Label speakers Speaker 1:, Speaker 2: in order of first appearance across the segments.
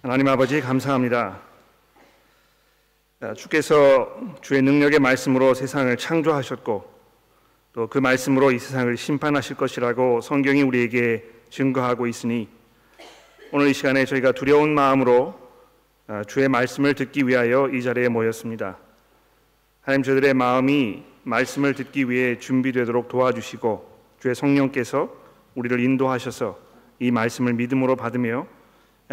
Speaker 1: 하나님 아버지 감사합니다. 주께서 주의 능력의 말씀으로 세상을 창조하셨고 또 그 말씀으로 이 세상을 심판하실 것이라고 성경이 우리에게 증거하고 있으니 오늘 이 시간에 저희가 두려운 마음으로 주의 말씀을 듣기 위하여 이 자리에 모였습니다. 하나님 저들의 마음이 말씀을 듣기 위해 준비되도록 도와주시고 주의 성령께서 우리를 인도하셔서 이 말씀을 믿음으로 받으며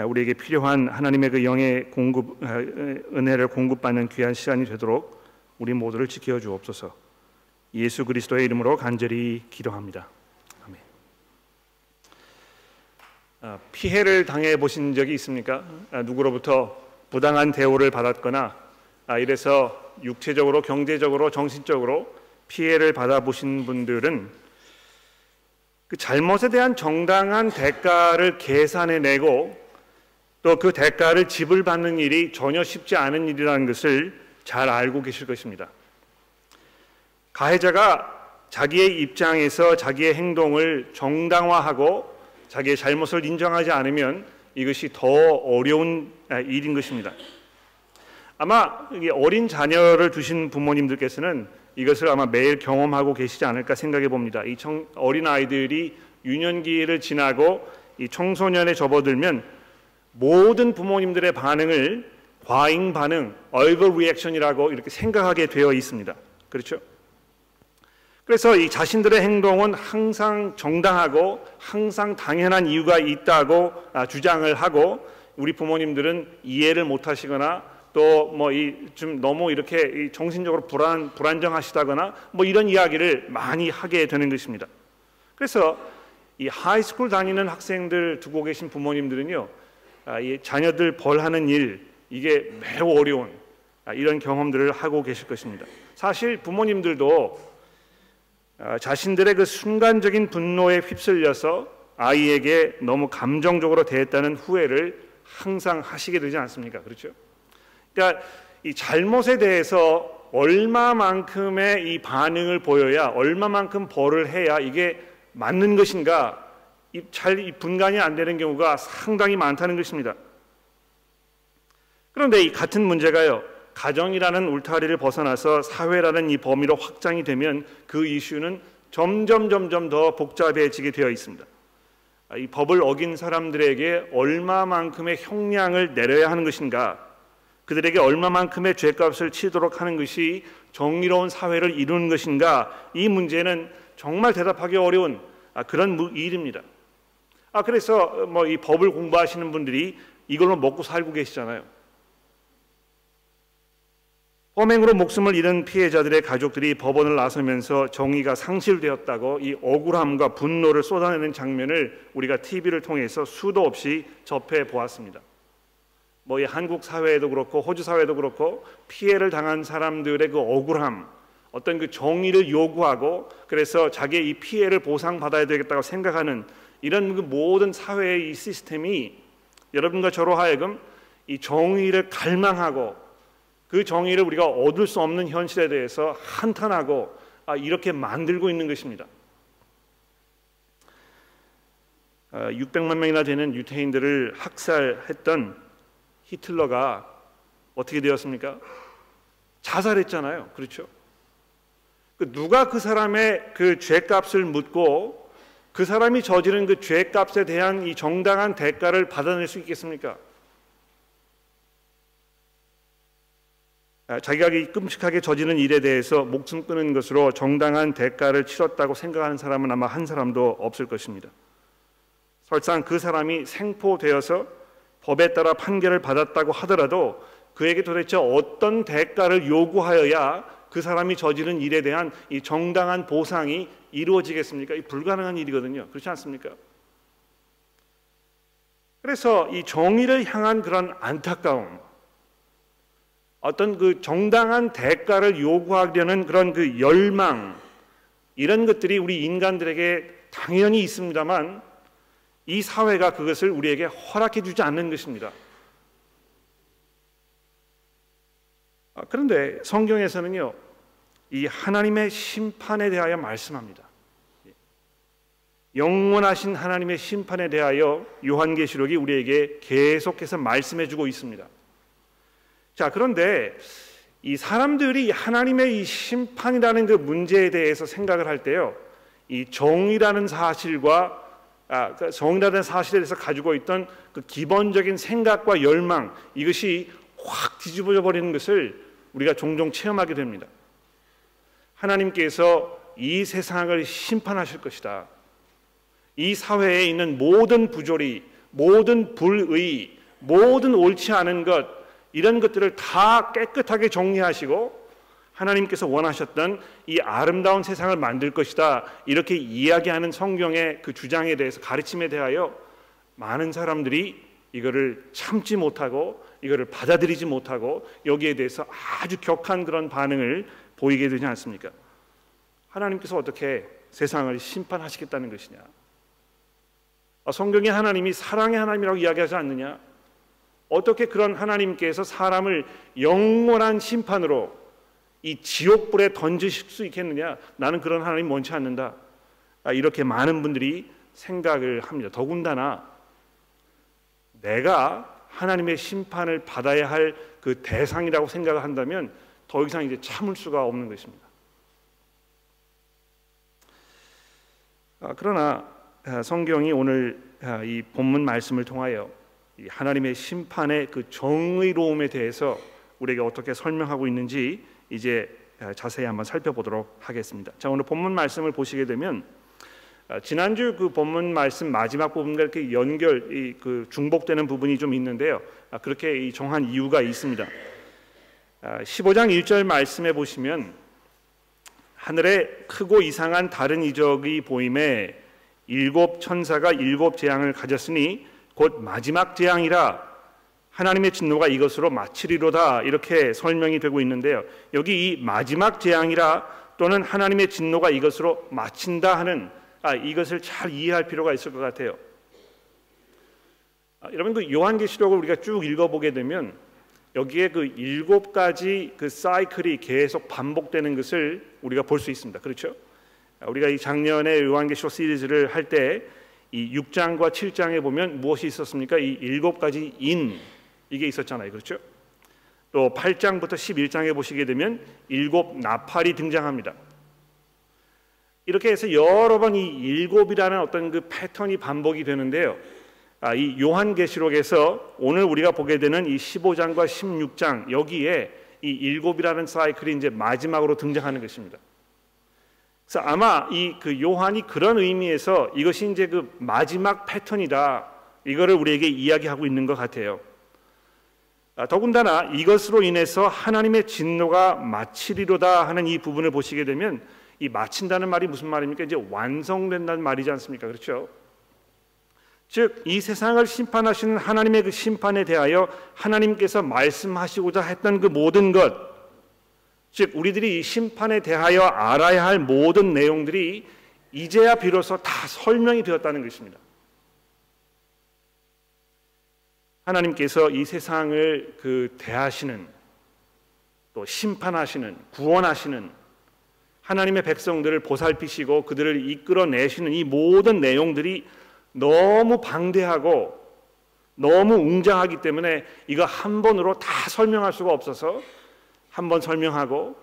Speaker 1: 우리에게 필요한 하나님의 그 영의 공급 은혜를 공급받는 귀한 시간이 되도록 우리 모두를 지켜 주옵소서. 예수 그리스도의 이름으로 간절히 기도합니다. 아멘. 아, 피해를 당해 보신 적이 있습니까? 아, 누구로부터 부당한 대우를 받았거나 아, 이래서 육체적으로, 경제적으로, 정신적으로 피해를 받아 보신 분들은 그 잘못에 대한 정당한 대가를 계산해 내고 또 그 대가를 지불받는 일이 전혀 쉽지 않은 일이라는 것을 잘 알고 계실 것입니다. 가해자가 자기의 입장에서 자기의 행동을 정당화하고 자기의 잘못을 인정하지 않으면 이것이 더 어려운 일인 것입니다. 아마 어린 자녀를 두신 부모님들께서는 이것을 아마 매일 경험하고 계시지 않을까 생각해 봅니다. 이 어린 아이들이 유년기를 지나고 이 청소년에 접어들면 모든 부모님들의 반응을 과잉 반응, 얼굴 리액션이라고 이렇게 생각하게 되어 있습니다. 그렇죠? 그래서 이 자신들의 행동은 항상 정당하고 항상 당연한 이유가 있다고 아, 주장을 하고 우리 부모님들은 이해를 못 하시거나 또 뭐 이 좀 너무 이렇게 정신적으로 불안 불안정하시다거나 뭐 이런 이야기를 많이 하게 되는 것입니다. 그래서 이 high school 다니는 학생들 두고 계신 부모님들은요. 아, 이 자녀들 벌하는 일 이게 매우 어려운 아, 이런 경험들을 하고 계실 것입니다. 사실 부모님들도 아, 자신들의 그 순간적인 분노에 휩쓸려서 아이에게 너무 감정적으로 대했다는 후회를 항상 하시게 되지 않습니까? 그렇죠? 그러니까 이 잘못에 대해서 얼마만큼의 이 반응을 보여야 얼마만큼 벌을 해야 이게 맞는 것인가 잘 분간이 안 되는 경우가 상당히 많다는 것입니다. 그런데 이 같은 문제가요. 가정이라는 울타리를 벗어나서 사회라는 이 범위로 확장이 되면 그 이슈는 점점 점점 더 복잡해지게 되어 있습니다. 아, 이 법을 어긴 사람들에게 얼마만큼의 형량을 내려야 하는 것인가? 그들에게 얼마만큼의 죄값을 치도록 하는 것이 정의로운 사회를 이루는 것인가? 이 문제는 정말 대답하기 어려운 아, 그런 일입니다. 아 그래서 뭐 이 법을 공부하시는 분들이 이걸로 먹고 살고 계시잖아요. 범행으로 목숨을 잃은 피해자들의 가족들이 법원을 나서면서 정의가 상실되었다고 이 억울함과 분노를 쏟아내는 장면을 우리가 TV를 통해서 수도 없이 접해 보았습니다. 뭐 이 한국 사회에도 그렇고 호주 사회도 그렇고 피해를 당한 사람들의 그 억울함, 어떤 그 정의를 요구하고 그래서 자기의 이 피해를 보상받아야 되겠다고 생각하는 이런 그 모든 사회의 이 시스템이 여러분과 저로 하여금 이 정의를 갈망하고 그 정의를 우리가 얻을 수 없는 현실에 대해서 한탄하고 아, 이렇게 만들고 있는 것입니다. 600만 아, 명이나 되는 유태인들을 학살했던 히틀러가 어떻게 되었습니까? 자살했잖아요. 그렇죠? 그 누가 그 사람의 그 죄값을 묻고 그 사람이 저지른 그 죄값에 대한 이 정당한 대가를 받아낼 수 있겠습니까? 아, 자기가 끔찍하게 저지른 일에 대해서 목숨 끊은 것으로 정당한 대가를 치렀다고 생각하는 사람은 아마 한 사람도 없을 것입니다. 설상 그 사람이 생포되어서 법에 따라 판결을 받았다고 하더라도 그에게 도대체 어떤 대가를 요구하여야 그 사람이 저지른 일에 대한 이 정당한 보상이 이루어지겠습니까? 이 불가능한 일이거든요. 그렇지 않습니까? 그래서 이 정의를 향한 그런 안타까움, 어떤 그 정당한 대가를 요구하려는 그런 그 열망, 이런 것들이 우리 인간들에게 당연히 있습니다만 이 사회가 그것을 우리에게 허락해 주지 않는 것입니다. 아, 그런데 성경에서는요, 이 하나님의 심판에 대하여 말씀합니다. 영원하신 하나님의 심판에 대하여 요한계시록이 우리에게 계속해서 말씀해 주고 있습니다. 자, 그런데 이 사람들이 하나님의 이 심판이라는 그 문제에 대해서 생각을 할 때요. 이 정이라는 사실과 아, 그 정이라는 사실에 대해서 가지고 있던 그 기본적인 생각과 열망 이것이 확 뒤집어져 버리는 것을 우리가 종종 체험하게 됩니다. 하나님께서 이 세상을 심판하실 것이다. 이 사회에 있는 모든 부조리, 모든 불의, 모든 옳지 않은 것 이런 것들을 다 깨끗하게 정리하시고 하나님께서 원하셨던 이 아름다운 세상을 만들 것이다. 이렇게 이야기하는 성경의 그 주장에 대해서 가르침에 대하여 많은 사람들이 이거를 참지 못하고 이거를 받아들이지 못하고 여기에 대해서 아주 격한 그런 반응을 보이게 되지 않습니까? 하나님께서 어떻게 세상을 심판하시겠다는 것이냐? 아, 성경에 하나님이 사랑의 하나님이라고 이야기하지 않느냐? 어떻게 그런 하나님께서 사람을 영원한 심판으로 이 지옥불에 던지실 수 있겠느냐? 나는 그런 하나님 원치 않는다. 아, 이렇게 많은 분들이 생각을 합니다. 더군다나 내가 하나님의 심판을 받아야 할 그 대상이라고 생각을 한다면 더 이상 이제 참을 수가 없는 것입니다. 아, 그러나 아, 성경이 오늘 이 본문 말씀을 통하여 하나님의 심판의 그 정의로움에 대해서 우리에게 어떻게 설명하고 있는지 이제 자세히 한번 살펴보도록 하겠습니다. 자 오늘 본문 말씀을 보시게 되면 아, 지난주 그 본문 말씀 마지막 부분과 이렇게 연결 그 중복되는 부분이 좀 있는데요. 아, 그렇게 정한 이유가 있습니다. 15장 아, 1절 말씀에 보시면 하늘에 크고 이상한 다른 이적이 보임에 일곱 천사가 일곱 재앙을 가졌으니 곧 마지막 재앙이라 하나님의 진노가 이것으로 마치리로다 이렇게 설명이 되고 있는데요. 여기 이 마지막 재앙이라 또는 하나님의 진노가 이것으로 마친다 하는 아, 이것을 잘 이해할 필요가 있을 것 같아요. 아, 여러분 그 요한계시록을 우리가 쭉 읽어보게 되면 여기에 그 일곱 가지 그 사이클이 계속 반복되는 것을 우리가 볼 수 있습니다. 그렇죠? 아, 우리가 이 작년에 요한계시록 시리즈를 할 때 이 6장과 7장에 보면 무엇이 있었습니까? 이 일곱 가지 인 이게 있었잖아요. 그렇죠? 또 8장부터 11장에 보시게 되면 일곱 나팔이 등장합니다. 이렇게 해서 여러 번 이 일곱이라는 어떤 그 패턴이 반복이 되는데요. 아, 이 요한계시록에서 오늘 우리가 보게 되는 이 15장과 16장 여기에 이 일곱이라는 사이클이 이제 마지막으로 등장하는 것입니다. 그래서 아마 이 그 요한이 그런 의미에서 이것이 이제 그 마지막 패턴이다. 이거를 우리에게 이야기하고 있는 것 같아요. 아, 더군다나 이것으로 인해서 하나님의 진노가 마치리로다 하는 이 부분을 보시게 되면 이 마친다는 말이 무슨 말입니까? 이제 완성된다는 말이지 않습니까? 그렇죠? 즉 이 세상을 심판하시는 하나님의 그 심판에 대하여 하나님께서 말씀하시고자 했던 그 모든 것, 즉 우리들이 이 심판에 대하여 알아야 할 모든 내용들이 이제야 비로소 다 설명이 되었다는 것입니다. 하나님께서 이 세상을 그 대하시는 또 심판하시는 구원하시는 하나님의 백성들을 보살피시고 그들을 이끌어내시는 이 모든 내용들이 너무 방대하고 너무 웅장하기 때문에 이거 한 번으로 다 설명할 수가 없어서 한 번 설명하고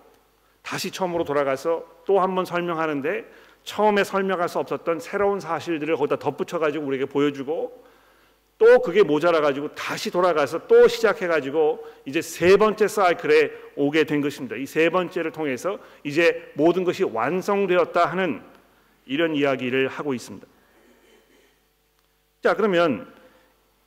Speaker 1: 다시 처음으로 돌아가서 또 한 번 설명하는데 처음에 설명할 수 없었던 새로운 사실들을 거기다 덧붙여 가지고 우리에게 보여주고 또 그게 모자라 가지고 다시 돌아가서 또 시작해 가지고 이제 세 번째 사이클에 오게 된 것입니다. 이 세 번째를 통해서 이제 모든 것이 완성되었다 하는 이런 이야기를 하고 있습니다. 자, 그러면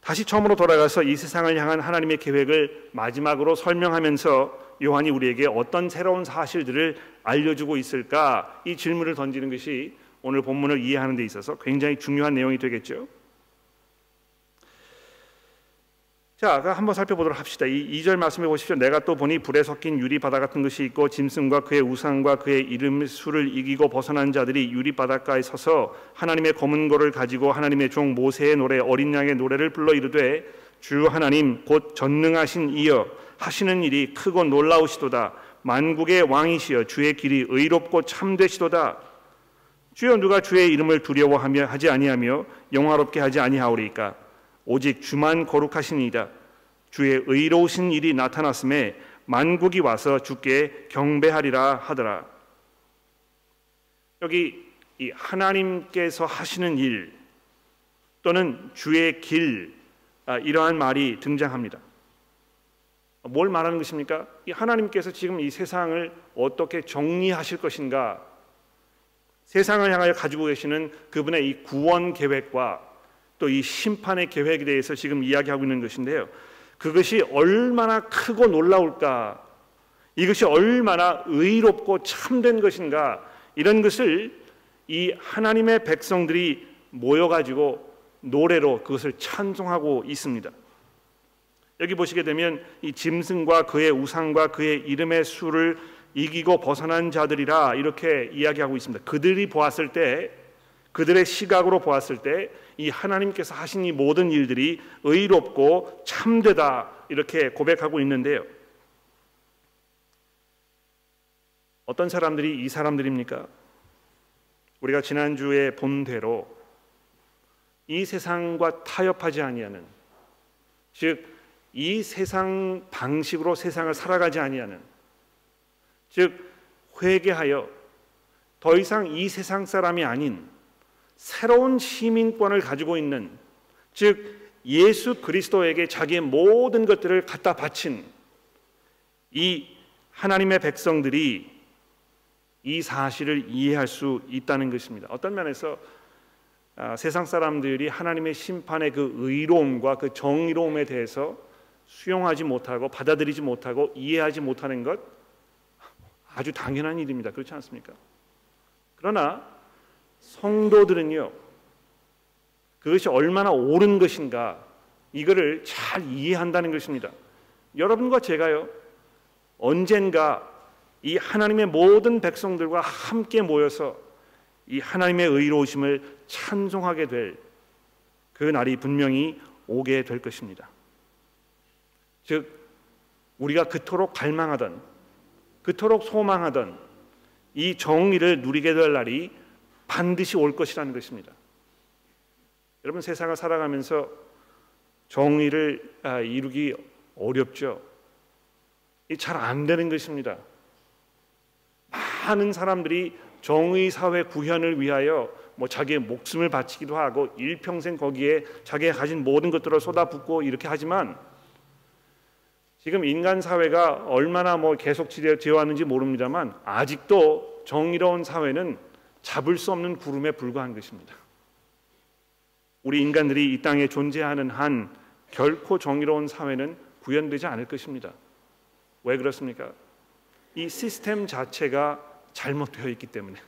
Speaker 1: 다시 처음으로 돌아가서 이 세상을 향한 하나님의 계획을 마지막으로 설명하면서 요한이 우리에게 어떤 새로운 사실들을 알려주고 있을까? 이 질문을 던지는 것이 오늘 본문을 이해하는 데 있어서 굉장히 중요한 내용이 되겠죠. 자, 한번 살펴보도록 합시다. 이 2절 말씀해 보십시오. 내가 또 보니 불에 섞인 유리 바다 같은 것이 있고 짐승과 그의 우상과 그의 이름 수를 이기고 벗어난 자들이 유리 바닷가에 서서 하나님의 검은 고를 가지고 하나님의 종 모세의 노래 어린 양의 노래를 불러 이르되 주 하나님 곧 전능하신 이여 하시는 일이 크고 놀라우시도다. 만국의 왕이시여 주의 길이 의롭고 참되시도다. 주여 누가 주의 이름을 두려워하며 하지 아니하며 영화롭게 하지 아니하오리까? 오직 주만 거룩하시니이다. 주의 의로우신 일이 나타났음에 만국이 와서 주께 경배하리라 하더라. 여기 이 하나님께서 하시는 일 또는 주의 길 아, 이러한 말이 등장합니다. 뭘 말하는 것입니까? 이 하나님께서 지금 이 세상을 어떻게 정리하실 것인가? 세상을 향하여 가지고 계시는 그분의 이 구원 계획과 또 이 심판의 계획에 대해서 지금 이야기하고 있는 것인데요. 그것이 얼마나 크고 놀라울까? 이것이 얼마나 의롭고 참된 것인가? 이런 것을 이 하나님의 백성들이 모여가지고 노래로 그것을 찬송하고 있습니다. 여기 보시게 되면 이 짐승과 그의 우상과 그의 이름의 수를 이기고 벗어난 자들이라 이렇게 이야기하고 있습니다. 그들이 보았을 때 그들의 시각으로 보았을 때 이 하나님께서 하신 이 모든 일들이 의롭고 참되다 이렇게 고백하고 있는데요. 어떤 사람들이 이 사람들입니까? 우리가 지난주에 본 대로 이 세상과 타협하지 아니하는 즉 이 세상 방식으로 세상을 살아가지 아니하는 즉 회개하여 더 이상 이 세상 사람이 아닌 새로운 시민권을 가지고 있는 즉 예수 그리스도에게 자기의 모든 것들을 갖다 바친 이 하나님의 백성들이 이 사실을 이해할 수 있다는 것입니다. 어떤 면에서 아, 세상 사람들이 하나님의 심판의 그 의로움과 그 정의로움에 대해서 수용하지 못하고 받아들이지 못하고 이해하지 못하는 것 아주 당연한 일입니다. 그렇지 않습니까? 그러나 성도들은요 그것이 얼마나 옳은 것인가 이거를 잘 이해한다는 것입니다. 여러분과 제가요 언젠가 이 하나님의 모든 백성들과 함께 모여서 이 하나님의 의로우심을 찬송하게 될 그 날이 분명히 오게 될 것입니다. 즉 우리가 그토록 갈망하던 그토록 소망하던 이 정의를 누리게 될 날이 반드시 올 것이라는 것입니다. 여러분 세상을 살아가면서 정의를 아, 이루기 어렵죠. 잘 안 되는 것입니다. 많은 사람들이 정의 사회 구현을 위하여 뭐 자기의 목숨을 바치기도 하고 일평생 거기에 자기가 가진 모든 것들을 쏟아붓고 이렇게 하지만 지금 인간 사회가 얼마나 뭐 계속 되어 왔는지 모릅니다만 아직도 정의로운 사회는 잡을 수 없는 구름에 불과한 것입니다. 우리 인간들이 이 땅에 존재하는 한 결코 정의로운 사회는 구현되지 않을 것입니다. 왜 그렇습니까? 이 시스템 자체가 잘못되어 있기 때문에.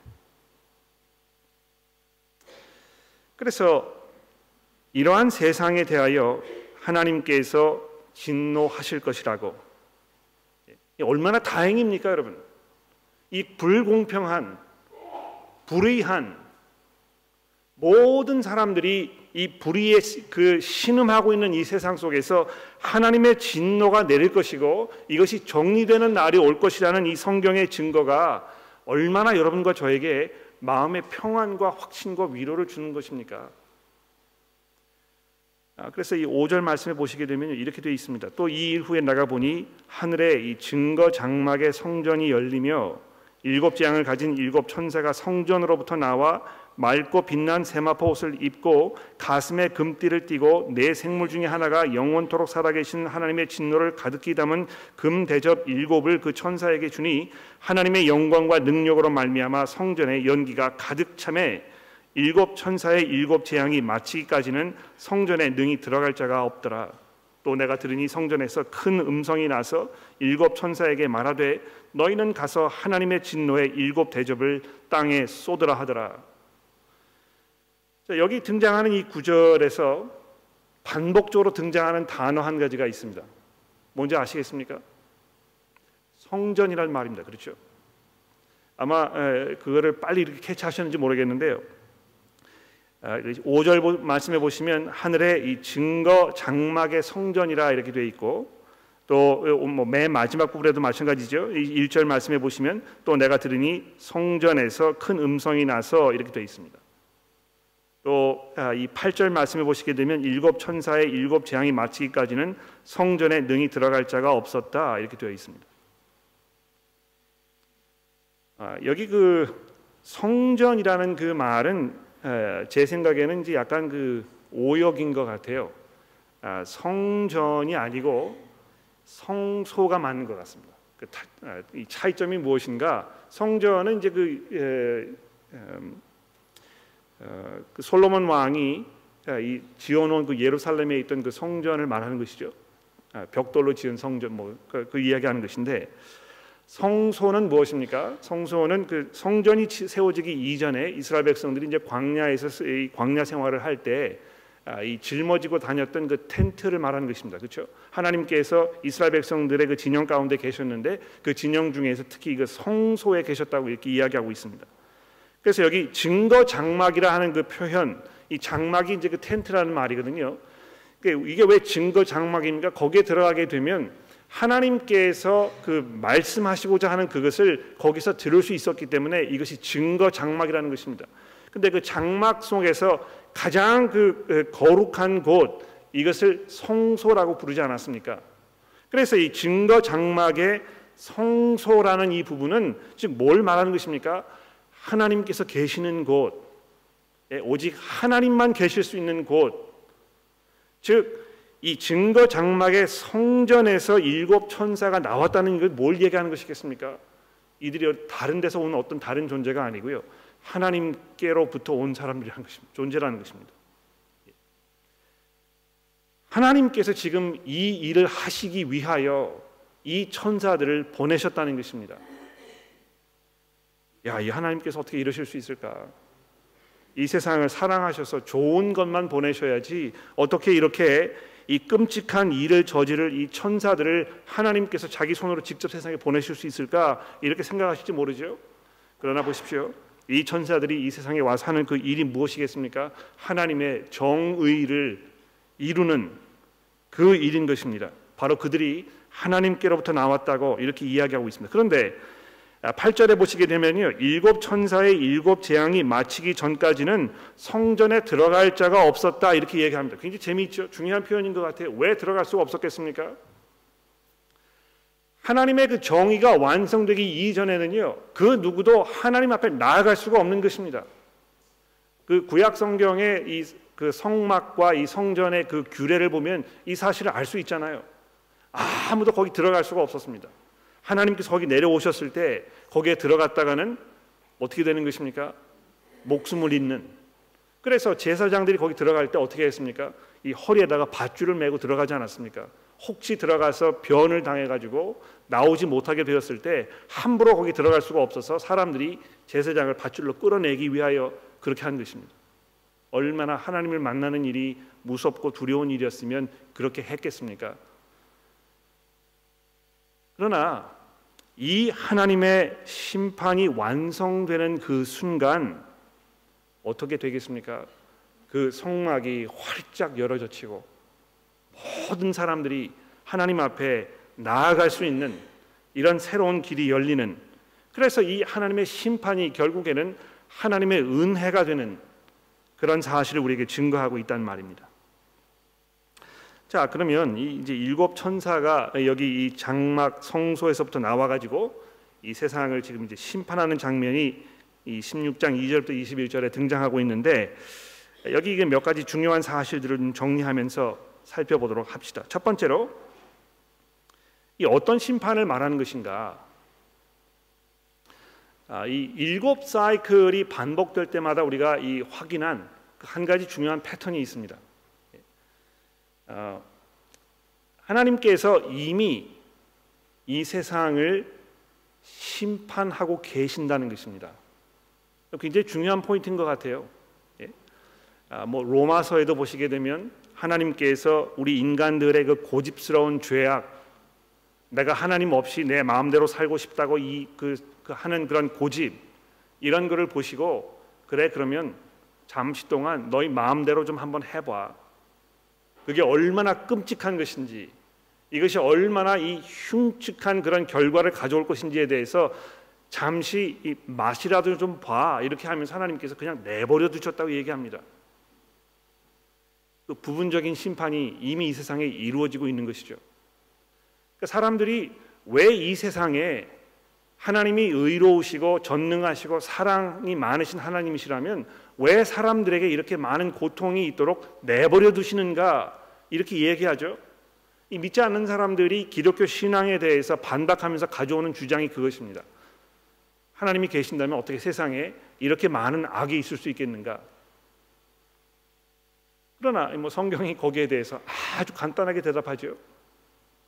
Speaker 1: 그래서 이러한 세상에 대하여 하나님께서 진노하실 것이라고 얼마나 다행입니까, 여러분? 이 불공평한 불의한 모든 사람들이 이 불의에 그 신음하고 있는 이 세상 속에서 하나님의 진노가 내릴 것이고 이것이 정리되는 날이 올 것이라는 이 성경의 증거가 얼마나 여러분과 저에게 마음의 평안과 확신과 위로를 주는 것입니까? 아, 그래서 이 5절 말씀에 보시게 되면 이렇게 되어 있습니다. 또 이 일 후에 나가 보니 하늘에 이 증거 장막의 성전이 열리며 일곱 재앙을 가진 일곱 천사가 성전으로부터 나와 맑고 빛난 세마포 옷을 입고 가슴에 금띠를 띠고 네 생물 중에 하나가 영원토록 살아계신 하나님의 진노를 가득히 담은 금 대접 일곱을 그 천사에게 주니 하나님의 영광과 능력으로 말미암아 성전에 연기가 가득 참에 일곱 천사의 일곱 재앙이 마치기까지는 성전에 능히 들어갈 자가 없더라. 또 내가 들으니 성전에서 큰 음성이 나서 일곱 천사에게 말하되 너희는 가서 하나님의 진노의 일곱 대접을 땅에 쏟으라 하더라. 자, 여기 등장하는 이 구절에서 반복적으로 등장하는 단어 한 가지가 있습니다. 뭔지 아시겠습니까? 성전이라는 말입니다. 그렇죠? 아마 그거를 빨리 이렇게 캐치하셨는지 모르겠는데요. 5절 아, 말씀해 보시면 하늘에 이 증거 장막의 성전이라 이렇게 되어 있고 또뭐맨 마지막 부분에도 마찬가지죠. 1절 말씀해 보시면 또 내가 들으니 성전에서 큰 음성이 나서 이렇게 되어 있습니다. 또이 아, 8절 말씀해 보시게 되면 일곱 천사의 일곱 재앙이 마치기까지는 성전에 능히 들어갈 자가 없었다 이렇게 되어 있습니다. 아, 여기 그 성전이라는 그 말은 제 생각에는 이제 약간 그 오역인 것 같아요. 아, 성전이 아니고 성소가 맞는 것 같습니다. 그 타, 아, 이 차이점이 무엇인가? 성전은 이제 그, 에, 음, 어, 그 솔로몬 왕이 아, 이 지어놓은 그 예루살렘에 있던 그 성전을 말하는 것이죠. 아, 벽돌로 지은 성전 뭐그 그 이야기하는 것인데 성소는 무엇입니까? 성소는 그 성전이 세워지기 이전에 이스라엘 백성들이 이제 광야에서 광야 생활을 할때 아, 이 짊어지고 다녔던 그 텐트를 말하는 것입니다. 그렇죠? 하나님께서 이스라엘 백성들의 그 진영 가운데 계셨는데 그 진영 중에서 특히 그 성소에 계셨다고 이렇게 이야기하고 있습니다. 그래서 여기 증거 장막이라 하는 그 표현, 이 장막이 이제 그 텐트라는 말이거든요. 이게 왜 증거 장막입니까? 거기에 들어가게 되면 하나님께서 그 말씀하시고자 하는 그것을 거기서 들을 수 있었기 때문에 이것이 증거 장막이라는 것입니다. 근데 그 장막 속에서 가장 그 거룩한 곳 이것을 성소라고 부르지 않았습니까? 그래서 이 증거 장막의 성소라는 이 부분은 즉 뭘 말하는 것입니까? 하나님께서 계시는 곳, 예, 오직 하나님만 계실 수 있는 곳, 즉 이 증거 장막의 성전에서 일곱 천사가 나왔다는 것뭘 얘기하는 것이겠습니까? 이들이 다른 데서 온 어떤 다른 존재가 아니고요. 하나님께로부터 온 사람들이라는 것입니다. 존재라는 것입니다. 하나님께서 지금 이 일을 하시기 위하여 이 천사들을 보내셨다는 것입니다. 야, 이 하나님께서 어떻게 이러실 수 있을까? 이 세상을 사랑하셔서 좋은 것만 보내셔야지 어떻게 이렇게 이 끔찍한 일을 저지를 이 천사들을 하나님께서 자기 손으로 직접 세상에 보내실 수 있을까? 이렇게 생각하실지 모르죠. 그러나 보십시오. 이 천사들이 이 세상에 와서 하는 그 일이 무엇이겠습니까? 하나님의 정의를 이루는 그 일인 것입니다. 바로 그들이 하나님께로부터 나왔다고 이렇게 이야기하고 있습니다. 그런데 8절에 보시게 되면요. 일곱 천사의 일곱 재앙이 마치기 전까지는 성전에 들어갈 자가 없었다 이렇게 얘기합니다. 굉장히 재미있죠. 중요한 표현인 것 같아요. 왜 들어갈 수가 없었겠습니까? 하나님의 그 정의가 완성되기 이전에는요, 그 누구도 하나님 앞에 나아갈 수가 없는 것입니다. 그 구약 성경의 이 그 성막과 이 성전의 그 규례를 보면 이 사실을 알 수 있잖아요. 아무도 거기 들어갈 수가 없었습니다. 하나님께서 거기 내려오셨을 때 거기에 들어갔다가는 어떻게 되는 것입니까? 목숨을 잃는. 그래서 제사장들이 거기 들어갈 때 어떻게 했습니까? 이 허리에다가 밧줄을 메고 들어가지 않았습니까? 혹시 들어가서 변을 당해가지고 나오지 못하게 되었을 때 함부로 거기 들어갈 수가 없어서 사람들이 제사장을 밧줄로 끌어내기 위하여 그렇게 한 것입니다. 얼마나 하나님을 만나는 일이 무섭고 두려운 일이었으면 그렇게 했겠습니까? 그러나 이 하나님의 심판이 완성되는 그 순간 어떻게 되겠습니까? 그 성막이 활짝 열어젖히고 모든 사람들이 하나님 앞에 나아갈 수 있는 이런 새로운 길이 열리는 그래서 이 하나님의 심판이 결국에는 하나님의 은혜가 되는 그런 사실을 우리에게 증거하고 있다는 말입니다. 자, 그러면 이 이제 일곱 천사가 여기 이 장막 성소에서부터 나와 가지고 이 세상을 지금 이제 심판하는 장면이 이 16장 2절부터 21절에 등장하고 있는데 여기 이게 몇 가지 중요한 사실들을 좀 정리하면서 살펴보도록 합시다. 첫 번째로 이 어떤 심판을 말하는 것인가? 아, 이 일곱 사이클이 반복될 때마다 우리가 이 확인한 그한 가지 중요한 패턴이 있습니다. 어, 하나님께서 이미 이 세상을 심판하고 계신다는 것입니다. 굉장히 중요한 포인트인 것 같아요. 예. 아, 뭐 로마서에도 보시게 되면 하나님께서 우리 인간들의 그 고집스러운 죄악, 내가 하나님 없이 내 마음대로 살고 싶다고 이그 그 하는 그런 고집 이런 거를 보시고 그래 그러면 잠시 동안 너희 마음대로 좀 한번 해봐. 그게 얼마나 끔찍한 것인지 이것이 얼마나 이 흉측한 그런 결과를 가져올 것인지에 대해서 잠시 이 맛이라도 좀 봐 이렇게 하면서 하나님께서 그냥 내버려 두셨다고 얘기합니다. 그 부분적인 심판이 이미 이 세상에 이루어지고 있는 것이죠. 그러니까 사람들이 왜 이 세상에 하나님이 의로우시고 전능하시고 사랑이 많으신 하나님이시라면 왜 사람들에게 이렇게 많은 고통이 있도록 내버려 두시는가 이렇게 얘기하죠. 이 믿지 않는 사람들이 기독교 신앙에 대해서 반박하면서 가져오는 주장이 그것입니다. 하나님이 계신다면 어떻게 세상에 이렇게 많은 악이 있을 수 있겠는가? 그러나 뭐 성경이 거기에 대해서 아주 간단하게 대답하죠.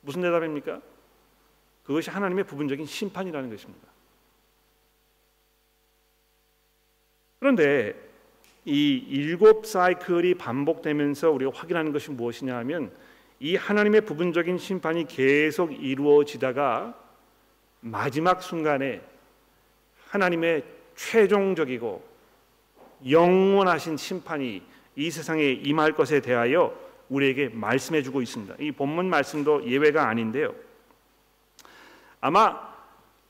Speaker 1: 무슨 대답입니까? 그것이 하나님의 부분적인 심판이라는 것입니다. 그런데 이 일곱 사이클이 반복되면서 우리가 확인하는 것이 무엇이냐 하면 이 하나님의 부분적인 심판이 계속 이루어지다가 마지막 순간에 하나님의 최종적이고 영원하신 심판이 이 세상에 임할 것에 대하여 우리에게 말씀해 주고 있습니다. 이 본문 말씀도 예외가 아닌데요. 아마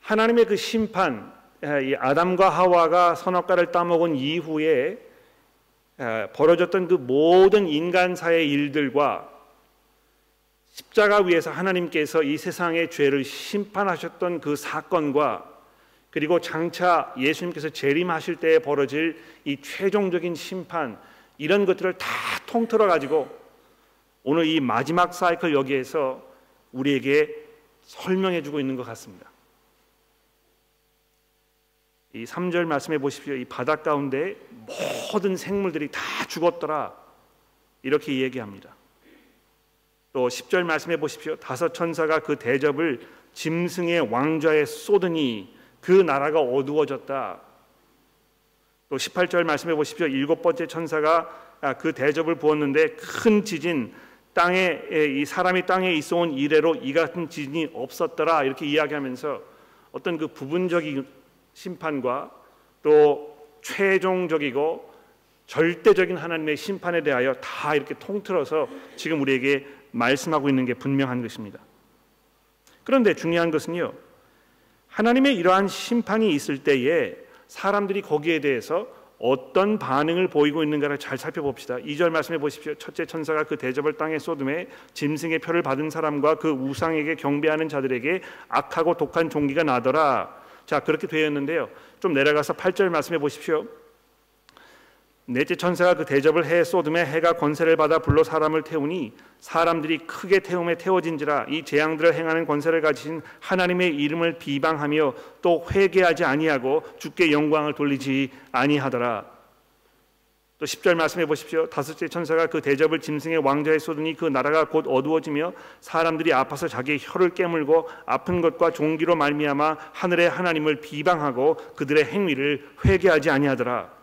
Speaker 1: 하나님의 그 심판, 이 아담과 하와가 선악과를 따먹은 이후에 벌어졌던 그 모든 인간사의 일들과 십자가 위에서 하나님께서 이 세상의 죄를 심판하셨던 그 사건과 그리고 장차 예수님께서 재림하실 때에 벌어질 이 최종적인 심판 이런 것들을 다 통틀어 가지고 오늘 이 마지막 사이클 여기에서 우리에게 설명해 주고 있는 것 같습니다. 이 3절 말씀해 보십시오. 이 바다 가운데 모든 생물들이 다 죽었더라. 이렇게 얘기합니다. 또 10절 말씀해 보십시오. 다섯 천사가 그 대접을 짐승의 왕좌에 쏟으니 그 나라가 어두워졌다. 또 18절 말씀해 보십시오. 일곱 번째 천사가 아, 그 대접을 부었는데 큰 지진 땅에 이 사람이 땅에 있어온 이래로 이 같은 지진이 없었더라 이렇게 이야기하면서 어떤 그 부분적인 심판과 또 최종적이고 절대적인 하나님의 심판에 대하여 다 이렇게 통틀어서 지금 우리에게 말씀하고 있는 게 분명한 것입니다. 그런데 중요한 것은요. 하나님의 이러한 심판이 있을 때에 사람들이 거기에 대해서 어떤 반응을 보이고 있는가를 잘 살펴봅시다. 2절 말씀해 보십시오. 첫째 천사가 그 대접을 땅에 쏟음에 짐승의 표를 받은 사람과 그 우상에게 경배하는 자들에게 악하고 독한 종기가 나더라. 자, 그렇게 되었는데요. 좀 내려가서 8절 말씀해 보십시오. 넷째 천사가 그 대접을 해 쏟음에 해가 권세를 받아 불러 사람을 태우니 사람들이 크게 태움에 태워진지라 이 재앙들을 행하는 권세를 가지신 하나님의 이름을 비방하며 또 회개하지 아니하고 주께 영광을 돌리지 아니하더라. 또 10절 말씀해 보십시오. 다섯째 천사가 그 대접을 짐승의 왕자에 쏟으니 그 나라가 곧 어두워지며 사람들이 아파서 자기의 혀를 깨물고 아픈 것과 종기로 말미암아 하늘의 하나님을 비방하고 그들의 행위를 회개하지 아니하더라.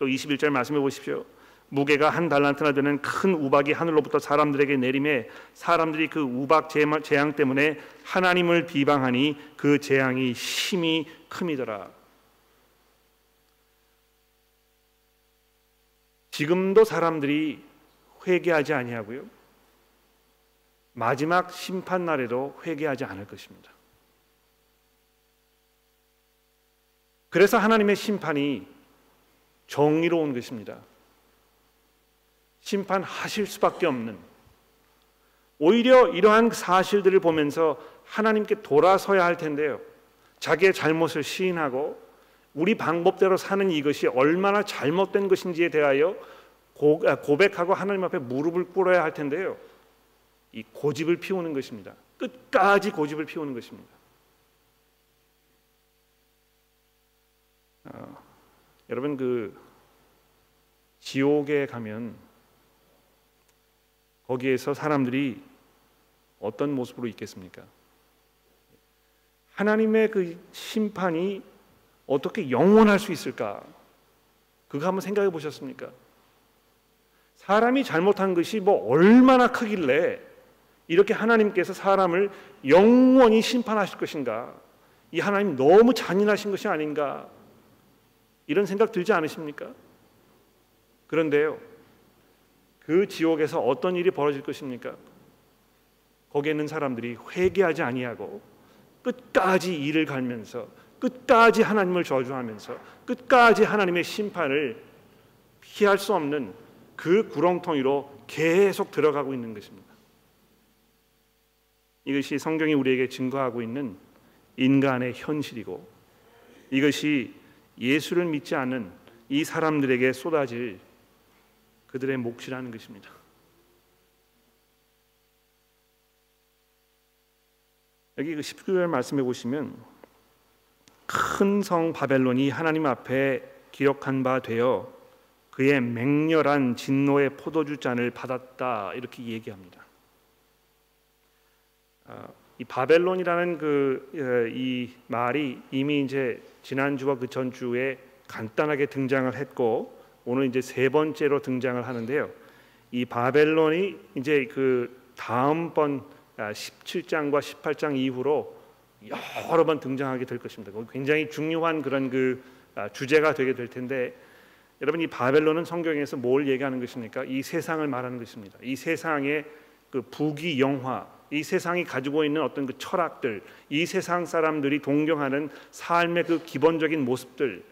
Speaker 1: 또 21절 말씀해 보십시오. 무게가 한 달란트나 되는 큰 우박이 하늘로부터 사람들에게 내림에 사람들이 그 우박 재앙 때문에 하나님을 비방하니 그 재앙이 심히 큼이더라. 지금도 사람들이 회개하지 아니하고요. 마지막 심판 날에도 회개하지 않을 것입니다. 그래서 하나님의 심판이 정의로운 것입니다. 심판하실 수밖에 없는 오히려 이러한 사실들을 보면서 하나님께 돌아서야 할 텐데요. 자기의 잘못을 시인하고 우리 방법대로 사는 이것이 얼마나 잘못된 것인지에 대하여 아, 고백하고 하나님 앞에 무릎을 꿇어야 할 텐데요. 이 고집을 피우는 것입니다. 끝까지 고집을 피우는 것입니다. 어, 여러분 그 지옥에 가면 거기에서 사람들이 어떤 모습으로 있겠습니까? 하나님의 그 심판이 어떻게 영원할 수 있을까? 그거 한번 생각해 보셨습니까? 사람이 잘못한 것이 뭐 얼마나 크길래 이렇게 하나님께서 사람을 영원히 심판하실 것인가? 이 하나님 너무 잔인하신 것이 아닌가? 이런 생각 들지 않으십니까? 그런데요, 그 지옥에서 어떤 일이 벌어질 것입니까? 거기에 있는 사람들이 회개하지 아니하고 끝까지 일을 갈면서 끝까지 하나님을 저주하면서 끝까지 하나님의 심판을 피할 수 없는 그 구렁텅이로 계속 들어가고 있는 것입니다. 이것이 성경이 우리에게 증거하고 있는 인간의 현실이고 이것이 예수를 믿지 않는 이 사람들에게 쏟아질 그들의 몫이라는 것입니다. 여기 그 19절 말씀해 보시면 큰 성 바벨론이 하나님 앞에 기록한 바 되어 그의 맹렬한 진노의 포도주 잔을 받았다 이렇게 얘기합니다. 아, 이 바벨론이라는 그이 어, 말이 이미 이제 지난주와 그 전주에 간단하게 등장을 했고 오늘 이제 세 번째로 등장을 하는데요. 이 바벨론이 이제 그 다음번 17장과 아, 18장 이후로 여러 번 등장하게 될 것입니다. 굉장히 중요한 그런 그 아, 주제가 되게 될 텐데 여러분 이 바벨론은 성경에서 뭘 얘기하는 것입니까? 이 세상을 말하는 것입니다. 이 세상의 그 부귀 영화, 이 세상이 가지고 있는 어떤 그 철학들, 이 세상 사람들이 동경하는 삶의 그 기본적인 모습들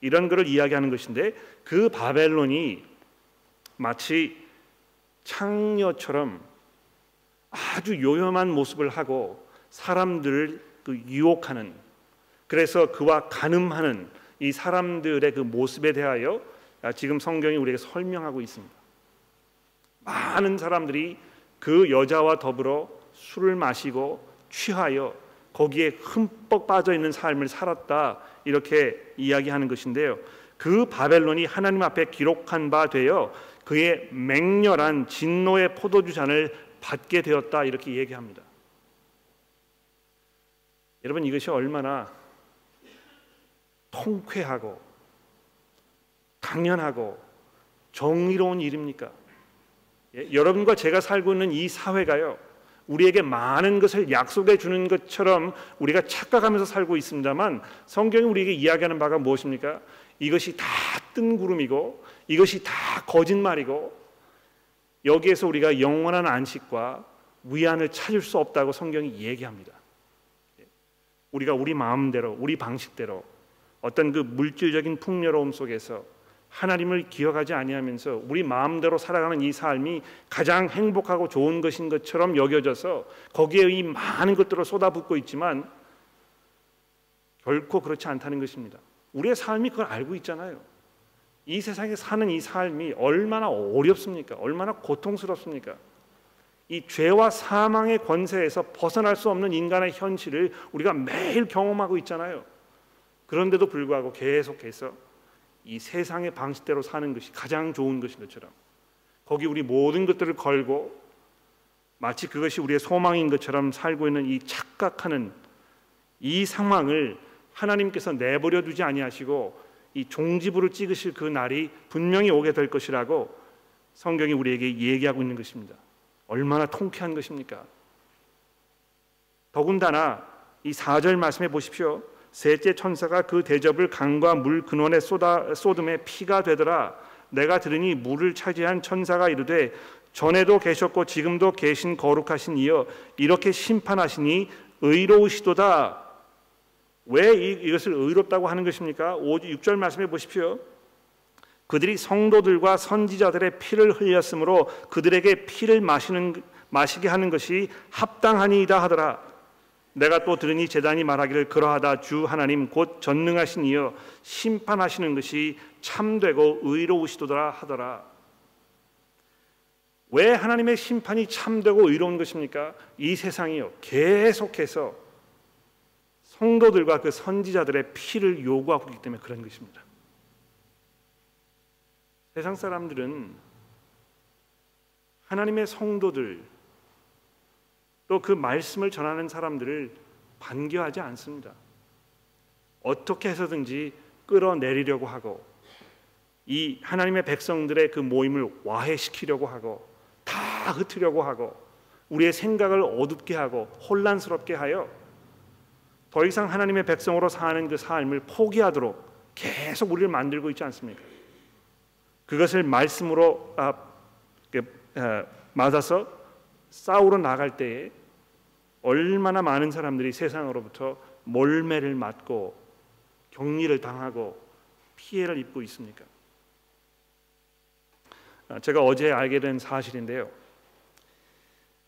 Speaker 1: 이런 것을 이야기하는 것인데 그 바벨론이 마치 창녀처럼 아주 요염한 모습을 하고 사람들을 그 유혹하는 그래서 그와 가늠하는 이 사람들의 그 모습에 대하여 지금 성경이 우리에게 설명하고 있습니다. 많은 사람들이 그 여자와 더불어 술을 마시고 취하여 거기에 흠뻑 빠져 있는 삶을 살았다 이렇게 이야기하는 것인데요. 그 바벨론이 하나님 앞에 기록한 바 되어 그의 맹렬한 진노의 포도주 잔을 받게 되었다 이렇게 얘기합니다. 여러분 이것이 얼마나 통쾌하고 당연하고 정의로운 일입니까? 예, 여러분과 제가 살고 있는 이 사회가요. 우리에게 많은 것을 약속해 주는 것처럼 우리가 착각하면서 살고 있습니다만 성경이 우리에게 이야기하는 바가 무엇입니까? 이것이 다 뜬 구름이고 이것이 다 거짓말이고 여기에서 우리가 영원한 안식과 위안을 찾을 수 없다고 성경이 얘기합니다. 우리가 우리 마음대로 우리 방식대로 어떤 그 물질적인 풍요로움 속에서 하나님을 기억하지 아니하면서 우리 마음대로 살아가는 이 삶이 가장 행복하고 좋은 것인 것처럼 여겨져서 거기에 이 많은 것들을 쏟아붓고 있지만 결코 그렇지 않다는 것입니다. 우리의 삶이 그걸 알고 있잖아요. 이 세상에 사는 이 삶이 얼마나 어렵습니까? 얼마나 고통스럽습니까? 이 죄와 사망의 권세에서 벗어날 수 없는 인간의 현실을 우리가 매일 경험하고 있잖아요. 그런데도 불구하고 계속해서 이 세상의 방식대로 사는 것이 가장 좋은 것인 것처럼 거기 우리 모든 것들을 걸고 마치 그것이 우리의 소망인 것처럼 살고 있는 이 착각하는 이 상황을 하나님께서 내버려 두지 아니하시고 이 종지부를 찍으실 그 날이 분명히 오게 될 것이라고 성경이 우리에게 얘기하고 있는 것입니다. 얼마나 통쾌한 것입니까? 더군다나 이 4절 말씀해 보십시오. 셋째 천사가 그 대접을 강과 물 근원에 쏟아 쏟음에 피가 되더라. 내가 들으니 물을 차지한 천사가 이르되 전에도 계셨고 지금도 계신 거룩하신 이여 이렇게 심판하시니 의로우시도다. 왜 이것을 의롭다고 하는 것입니까? 5, 6절 말씀해 보십시오. 그들이 성도들과 선지자들의 피를 흘렸으므로 그들에게 피를 마시는 마시게 하는 것이 합당하니이다 하더라. 내가 또 들으니 제단이 말하기를 그러하다 주 하나님 곧 전능하신 이여 심판하시는 것이 참되고 의로우시도다 하더라. 왜 하나님의 심판이 참되고 의로운 것입니까? 이 세상이요 계속해서 성도들과 그 선지자들의 피를 요구하고 있기 때문에 그런 것입니다. 세상 사람들은 하나님의 성도들 또 그 말씀을 전하는 사람들을 반겨하지 않습니다. 어떻게 해서든지 끌어내리려고 하고 이 하나님의 백성들의 그 모임을 와해시키려고 하고 다 흩으려고 하고 우리의 생각을 어둡게 하고 혼란스럽게 하여 더 이상 하나님의 백성으로 사는 그 삶을 포기하도록 계속 우리를 만들고 있지 않습니까? 그것을 말씀으로 아, 아, 맞아서 싸우러 나갈 때에 얼마나 많은 사람들이 세상으로부터 몰매를 맞고 격리를 당하고 피해를 입고 있습니까? 아, 제가 어제 알게 된 사실인데요.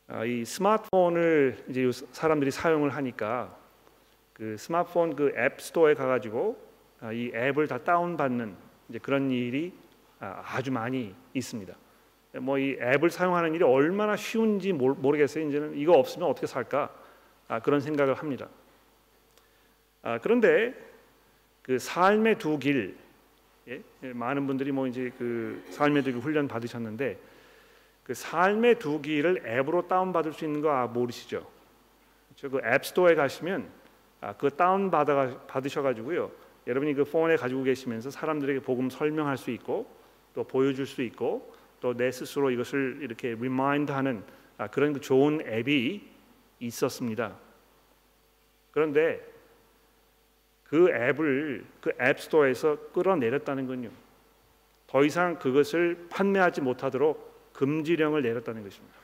Speaker 1: 아, 이 스마트폰을 이제 사람들이 사용을 하니까 그 스마트폰 그 앱 스토어에 가가지고 아, 이 앱을 다 다운 받는 그런 일이 아주 많이 있습니다. 뭐 이 앱을 사용하는 일이 얼마나 쉬운지 모르겠어요. 이제는 이거 없으면 어떻게 살까 그런 생각을 합니다. 그런데 그 삶의 두 길, 예? 많은 분들이 뭐 이제 그 삶의 두 길 훈련 받으셨는데 그 삶의 두 길을 앱으로 다운 받을 수 있는 거 모르시죠? 그 앱스토어에 가시면 아, 그 다운 받아 받으셔가지고요. 여러분이 그 폰에 가지고 계시면서 사람들에게 복음 설명할 수 있고 또 보여줄 수 있고 또 내 스스로 이것을 이렇게 remind하는 아, 그런 그 좋은 앱이 있었습니다. 그런데 그 앱을 그 앱스토어에서 끌어내렸다는 건요. 더 이상 그것을 판매하지 못하도록 금지령을 내렸다는 것입니다.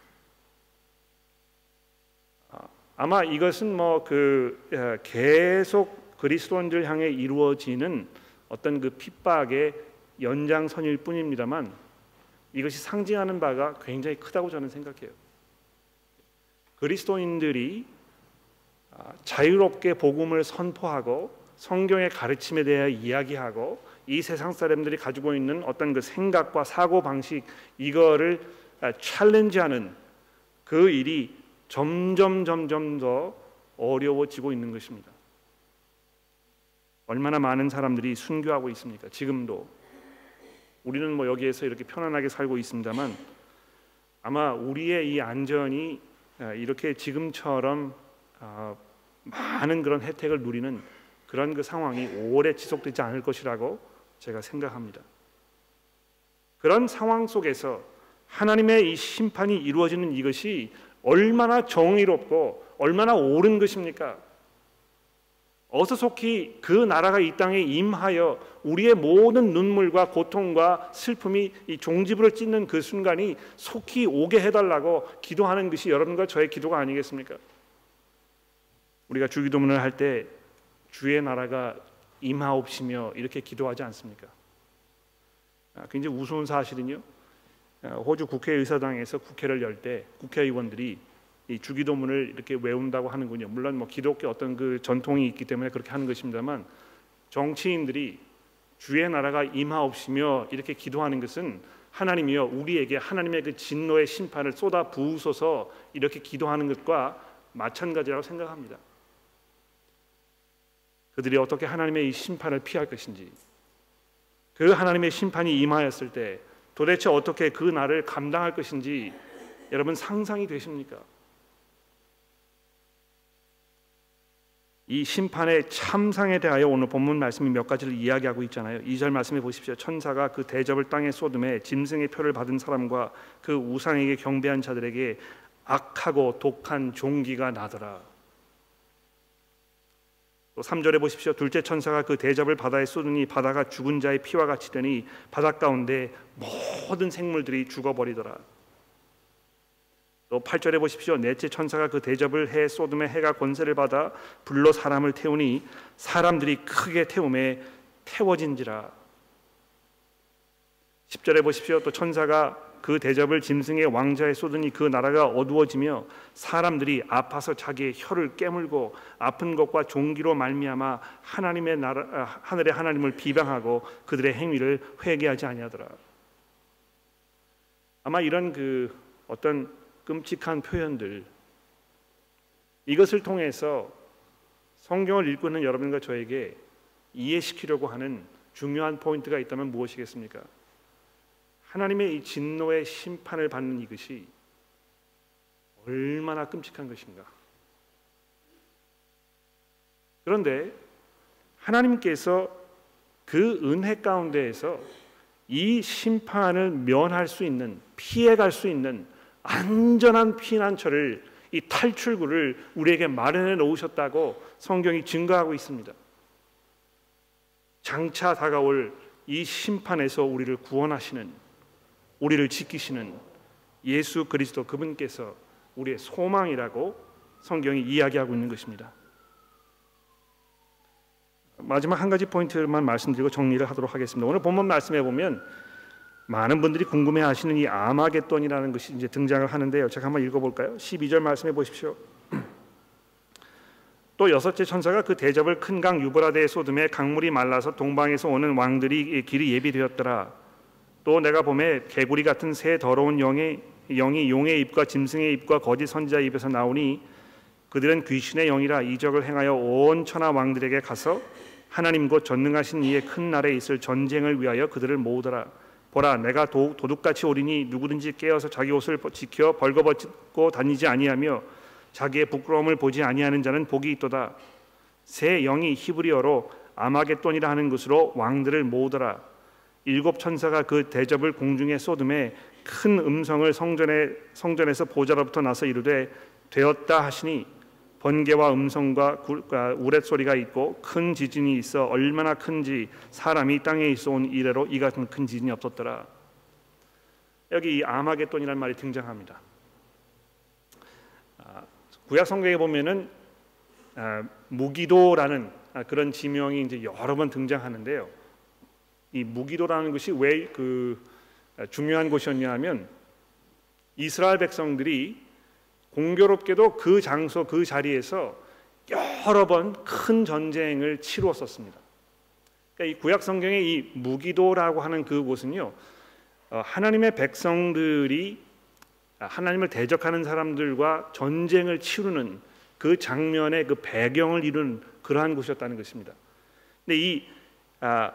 Speaker 1: 아, 아마 이것은 뭐 그 계속 그리스도인들 향해 이루어지는 어떤 그 핍박의 연장선일 뿐입니다만 이것이 상징하는 바가 굉장히 크다고 저는 생각해요. 그리스도인들이 아, 자유롭게 복음을 선포하고 성경의 가르침에 대해 이야기하고 이 세상 사람들이 가지고 있는 어떤 그 생각과 사고 방식 이거를 챌린지하는 그 일이 점점 점점 더 어려워지고 있는 것입니다. 얼마나 많은 사람들이 순교하고 있습니까? 지금도 우리는 뭐 여기에서 이렇게 편안하게 살고 있습니다만 아마 우리의 이 안전이 이렇게 지금처럼 아, 많은 그런 혜택을 누리는 그런 그 상황이 오래 지속되지 않을 것이라고 제가 생각합니다. 그런 상황 속에서 하나님의 이 심판이 이루어지는 이것이 얼마나 정의롭고 얼마나 옳은 것입니까? 어서 속히 그 나라가 이 땅에 임하여 우리의 모든 눈물과 고통과 슬픔이 이 종지부를 찢는 그 순간이 속히 오게 해달라고 기도하는 것이 여러분과 저의 기도가 아니겠습니까? 우리가 주기도문을 할 때 주의 나라가 임하옵시며 이렇게 기도하지 않습니까? 아, 굉장히 우스운 사실은요. 아, 호주 국회의사당에서 국회를 열 때 국회의원들이 이 주기도문을 이렇게 외운다고 하는군요. 물론 뭐 기독교 어떤 그 전통이 있기 때문에 그렇게 하는 것입니다만 정치인들이 주의 나라가 임하옵시며 이렇게 기도하는 것은 하나님이여 우리에게 하나님의 그 진노의 심판을 쏟아 부으소서 이렇게 기도하는 것과 마찬가지라고 생각합니다. 그들이 어떻게 하나님의 이 심판을 피할 것인지 그 하나님의 심판이 임하였을 때 도대체 어떻게 그 날을 감당할 것인지 여러분 상상이 되십니까? 이 심판의 참상에 대하여 오늘 본문 말씀이 몇 가지를 이야기하고 있잖아요. 2절 말씀해 보십시오. 천사가 그 대접을 땅에 쏟음에 짐승의 표를 받은 사람과 그 우상에게 경배한 자들에게 악하고 독한 종기가 나더라. 또 3절에 보십시오. 둘째 천사가 그 대접을 바다에 쏟으니 바다가 죽은 자의 피와 같이 되니 바다 가운데 모든 생물들이 죽어버리더라. 또 8절에 보십시오. 넷째 천사가 그 대접을 해 쏟음에 해가 권세를 받아 불로 사람을 태우니 사람들이 크게 태움에 태워진지라. 10절에 보십시오. 또 천사가 그 대접을 짐승의 왕자에 쏟으니 그 나라가 어두워지며 사람들이 아파서 자기의 혀를 깨물고 아픈 것과 종기로 말미암아 하나님의 나라 아, 하늘의 하나님을 비방하고 그들의 행위를 회개하지 아니하더라. 아마 이런 그 어떤 끔찍한 표현들 이것을 통해서 성경을 읽고 있는 여러분과 저에게 이해시키려고 하는 중요한 포인트가 있다면 무엇이겠습니까? 하나님의 이 진노의 심판을 받는 이것이 얼마나 끔찍한 것인가. 그런데 하나님께서 그 은혜 가운데에서 이 심판을 면할 수 있는 피해갈 수 있는 안전한 피난처를 이 탈출구를 우리에게 마련해 놓으셨다고 성경이 증거하고 있습니다. 장차 다가올 이 심판에서 우리를 구원하시는 우리를 지키시는 예수 그리스도 그분께서 우리의 소망이라고 성경이 이야기하고 있는 것입니다. 마지막 한 가지 포인트만 말씀드리고 정리를 하도록 하겠습니다. 오늘 본문 말씀해 보면 많은 분들이 궁금해 하시는 이 아마겟돈이라는 것이 이제 등장을 하는데요. 제가 한번 읽어 볼까요? 12절 말씀해 보십시오. 또 여섯째 천사가 그 대접을 큰 강 유브라데에 쏟음에 강물이 말라서 동방에서 오는 왕들이 길이 예비되었더라. 또 내가 봄에 개구리 같은 새 더러운 영의 영이 용의 입과 짐승의 입과 거짓 선지자 입에서 나오니 그들은 귀신의 영이라 이적을 행하여 온 천하 왕들에게 가서 하나님 곧 전능하신 이의 큰 날에 있을 전쟁을 위하여 그들을 모으더라. 보라 내가 도, 도둑같이 오리니 누구든지 깨어서 자기 옷을 지켜 벌거벗고 다니지 아니하며 자기의 부끄러움을 보지 아니하는 자는 복이 있도다. 새 영이 히브리어로 아마겟돈이라 하는 것으로 왕들을 모으더라. 일곱 천사가 그 대접을 공중에 쏟음에 큰 음성을 성전에 성전에서 보좌로부터 나서 이르되 되었다 하시니 번개와 음성과 우렛 소리가 있고 큰 지진이 있어 얼마나 큰지 사람이 땅에 있어 온 이래로 이 같은 큰 지진이 없었더라. 여기 이 아마겟돈이라는 말이 등장합니다. 아, 구약 성경에 보면은 아, 무기도라는 아, 그런 지명이 이제 여러 번 등장하는데요. 이 무기도라는 것이 왜 그 중요한 곳이었냐면 이스라엘 백성들이 공교롭게도 그 장소 그 자리에서 여러 번 큰 전쟁을 치루었었습니다. 그러니까 이 구약 성경의 이 무기도라고 하는 그 곳은요 어, 하나님의 백성들이 하나님을 대적하는 사람들과 전쟁을 치르는 그 장면의 그 배경을 이룬 그러한 곳이었다는 것입니다. 근데 이 아,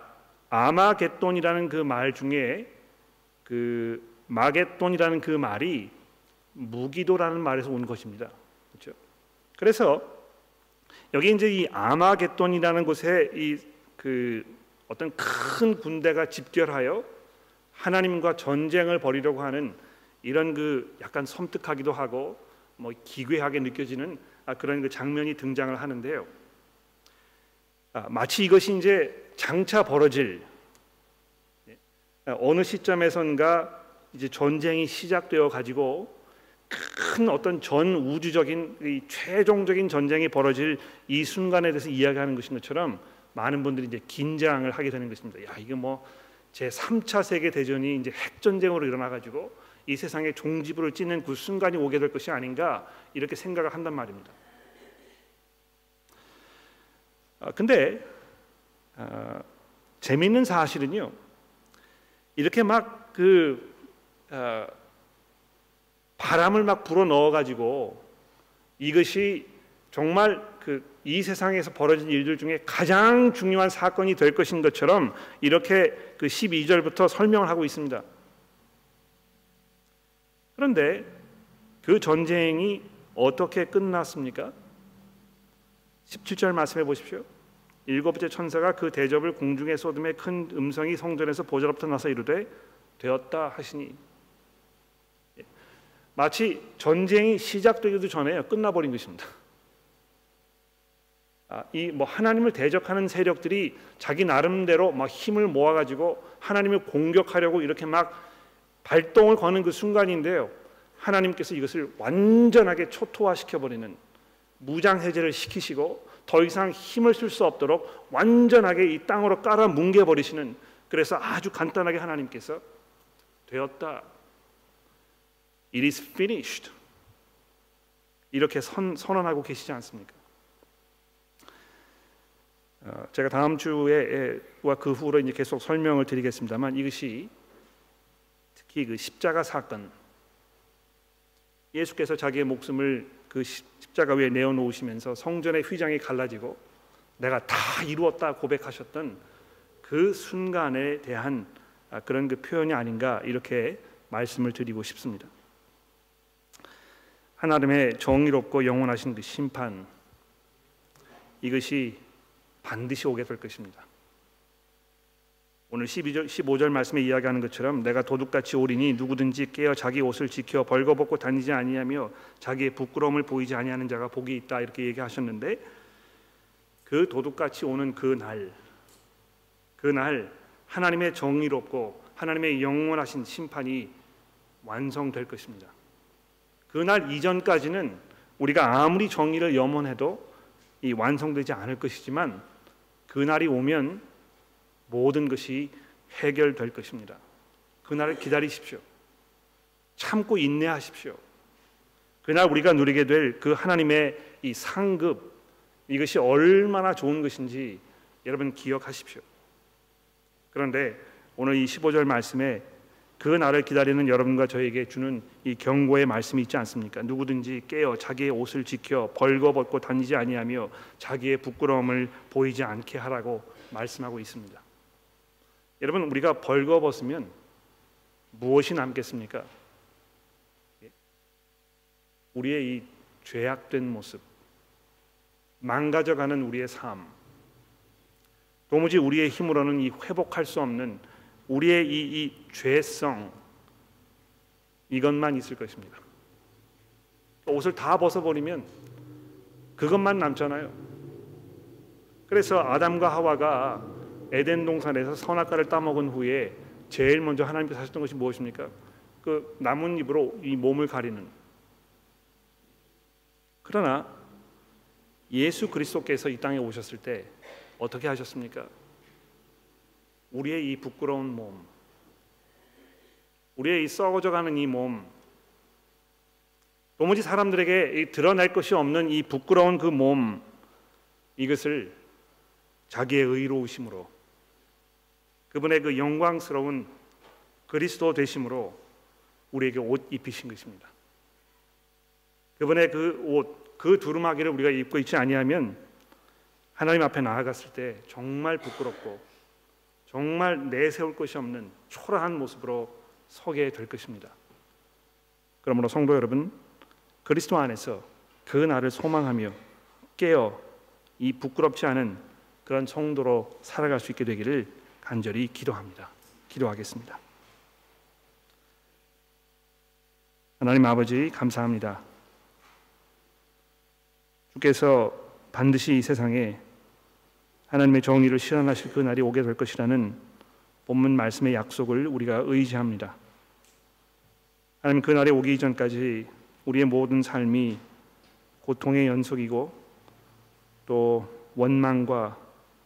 Speaker 1: 아마겟돈이라는 그 말 중에 그 마겟돈이라는 그 말이 무기도라는 말에서 온 것입니다. 그렇죠? 그래서 여기 이제 이 아마겟돈이라는 곳에 이 그 어떤 큰 군대가 집결하여 하나님과 전쟁을 벌이려고 하는 이런 그 약간 섬뜩하기도 하고 뭐 기괴하게 느껴지는 아, 그런 그 장면이 등장을 하는데요. 아, 마치 이것이 이제 장차 벌어질 예, 어느 시점에선가 이제 전쟁이 시작되어 가지고 큰 어떤 전 우주적인 최종적인 전쟁이 벌어질 이 순간에 대해서 이야기하는 것인 것처럼 많은 분들이 이제 긴장을 하게 되는 것입니다. 야 이게 뭐 제 3차 세계 대전이 이제 핵 전쟁으로 일어나 가지고 이 세상에 종지부를 찍는 그 순간이 오게 될 것이 아닌가 이렇게 생각을 한단 말입니다. 아, 근데 아, 재미있는 사실은요. 이렇게 막그 아, 바람을 막 불어 넣어 가지고 이것이 정말 그 이 세상에서 벌어진 일들 중에 가장 중요한 사건이 될 것인 것처럼 이렇게 그 12절부터 설명을 하고 있습니다. 그런데 그 전쟁이 어떻게 끝났습니까? 17절 말씀해 보십시오. 일곱째 천사가 그 대접을 공중에 쏟음에 큰 음성이 성전에서 보좌로부터 나서 이르되 되었다 하시니 마치 전쟁이 시작되기도 전에 끝나버린 것입니다. 아, 이뭐 하나님을 대적하는 세력들이 자기 나름대로 막 힘을 모아가지고 하나님을 공격하려고 이렇게 막 발동을 거는 그 순간인데요. 하나님께서 이것을 완전하게 초토화시켜 버리는 무장 해제를 시키시고 더 이상 힘을 쓸 수 없도록 완전하게 이 땅으로 깔아 뭉개 버리시는 그래서 아주 간단하게 하나님께서 되었다 It is finished. 이렇게 선, 선언하고 계시지 않습니까? 어, 제가 다음 주에와 그 후로 이제 계속 설명을 드리겠습니다만 이것이 특히 그 십자가 사건 예수께서 자기의 목숨을 그 십자가 위에 내어 놓으시면서 성전의 휘장이 갈라지고 내가 다 이루었다 고백하셨던 그 순간에 대한 아, 그런 그 표현이 아닌가 이렇게 말씀을 드리고 싶습니다. 하나님의 정의롭고 영원하신 그 심판 이것이 반드시 오게 될 것입니다. 오늘 12절 15절 말씀에 이야기하는 것처럼 내가 도둑같이 오리니 누구든지 깨어 자기 옷을 지켜 벌거벗고 다니지 아니하며 자기의 부끄러움을 보이지 아니하는 자가 복이 있다 이렇게 얘기하셨는데 그 도둑같이 오는 그날 그날 하나님의 정의롭고 하나님의 영원하신 심판이 완성될 것입니다. 그날 이전까지는 우리가 아무리 정의를 염원해도 이 완성되지 않을 것이지만 그날이 오면 모든 것이 해결될 것입니다. 그날을 기다리십시오. 참고 인내하십시오. 그날 우리가 누리게 될 그 하나님의 이 상급 이것이 얼마나 좋은 것인지 여러분 기억하십시오. 그런데 오늘 이 15절 말씀에 그 날을 기다리는 여러분과 저에게 주는 이 경고의 말씀이 있지 않습니까? 누구든지 깨어 자기의 옷을 지켜 벌거벗고 다니지 아니하며 자기의 부끄러움을 보이지 않게 하라고 말씀하고 있습니다. 여러분 우리가 벌거벗으면 무엇이 남겠습니까? 우리의 이 죄악된 모습, 망가져가는 우리의 삶, 도무지 우리의 힘으로는 이 회복할 수 없는 우리의 이, 이 죄성 이것만 있을 것입니다. 옷을 다 벗어버리면 그것만 남잖아요. 그래서 아담과 하와가 에덴 동산에서 선악과를 따먹은 후에 제일 먼저 하나님께서 하셨던 것이 무엇입니까? 그 나뭇잎으로 이 몸을 가리는. 그러나 예수 그리스도께서 이 땅에 오셨을 때 어떻게 하셨습니까? 우리의 이 부끄러운 몸, 우리의 이 썩어져가는 이 몸, 도무지 사람들에게 드러낼 것이 없는 이 부끄러운 그 몸, 이것을 자기의 의로우심으로 그분의 그 영광스러운 그리스도 되심으로 우리에게 옷 입히신 것입니다. 그분의 그 옷, 그 두루마기를 우리가 입고 있지 아니하면 하나님 앞에 나아갔을 때 정말 부끄럽고 정말 내세울 것이 없는 초라한 모습으로 서게 될 것입니다. 그러므로 성도 여러분, 그리스도 안에서 그 날을 소망하며 깨어 이 부끄럽지 않은 그런 성도로 살아갈 수 있게 되기를 간절히 기도합니다. 기도하겠습니다. 하나님 아버지 감사합니다. 주께서 반드시 이 세상에 하나님의 정의를 실현하실 그 날이 오게 될 것이라는 본문 말씀의 약속을 우리가 의지합니다. 하나님 그 날이 오기 전까지 우리의 모든 삶이 고통의 연속이고 또 원망과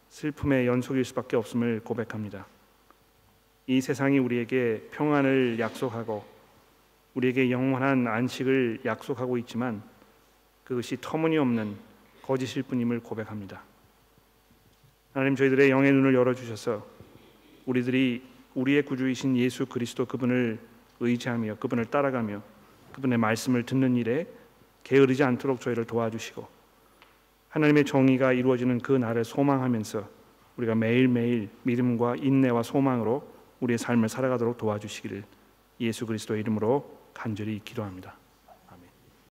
Speaker 1: 슬픔의 연속일 수밖에 없음을 고백합니다. 이 세상이 우리에게 평안을 약속하고 우리에게 영원한 안식을 약속하고 있지만 그것이 터무니없는 거짓일 뿐임을 고백합니다. 하나님 저희들의 영의 눈을 열어 주셔서 우리들이 우리의 구주이신 예수 그리스도 그분을 의지하며 그분을 따라가며 그분의 말씀을 듣는 일에 게으르지 않도록 저희를 도와주시고 하나님의 정의가 이루어지는 그 날을 소망하면서 우리가 매일매일 믿음과 인내와 소망으로 우리의 삶을 살아가도록 도와주시기를 예수 그리스도의 이름으로 간절히 기도합니다.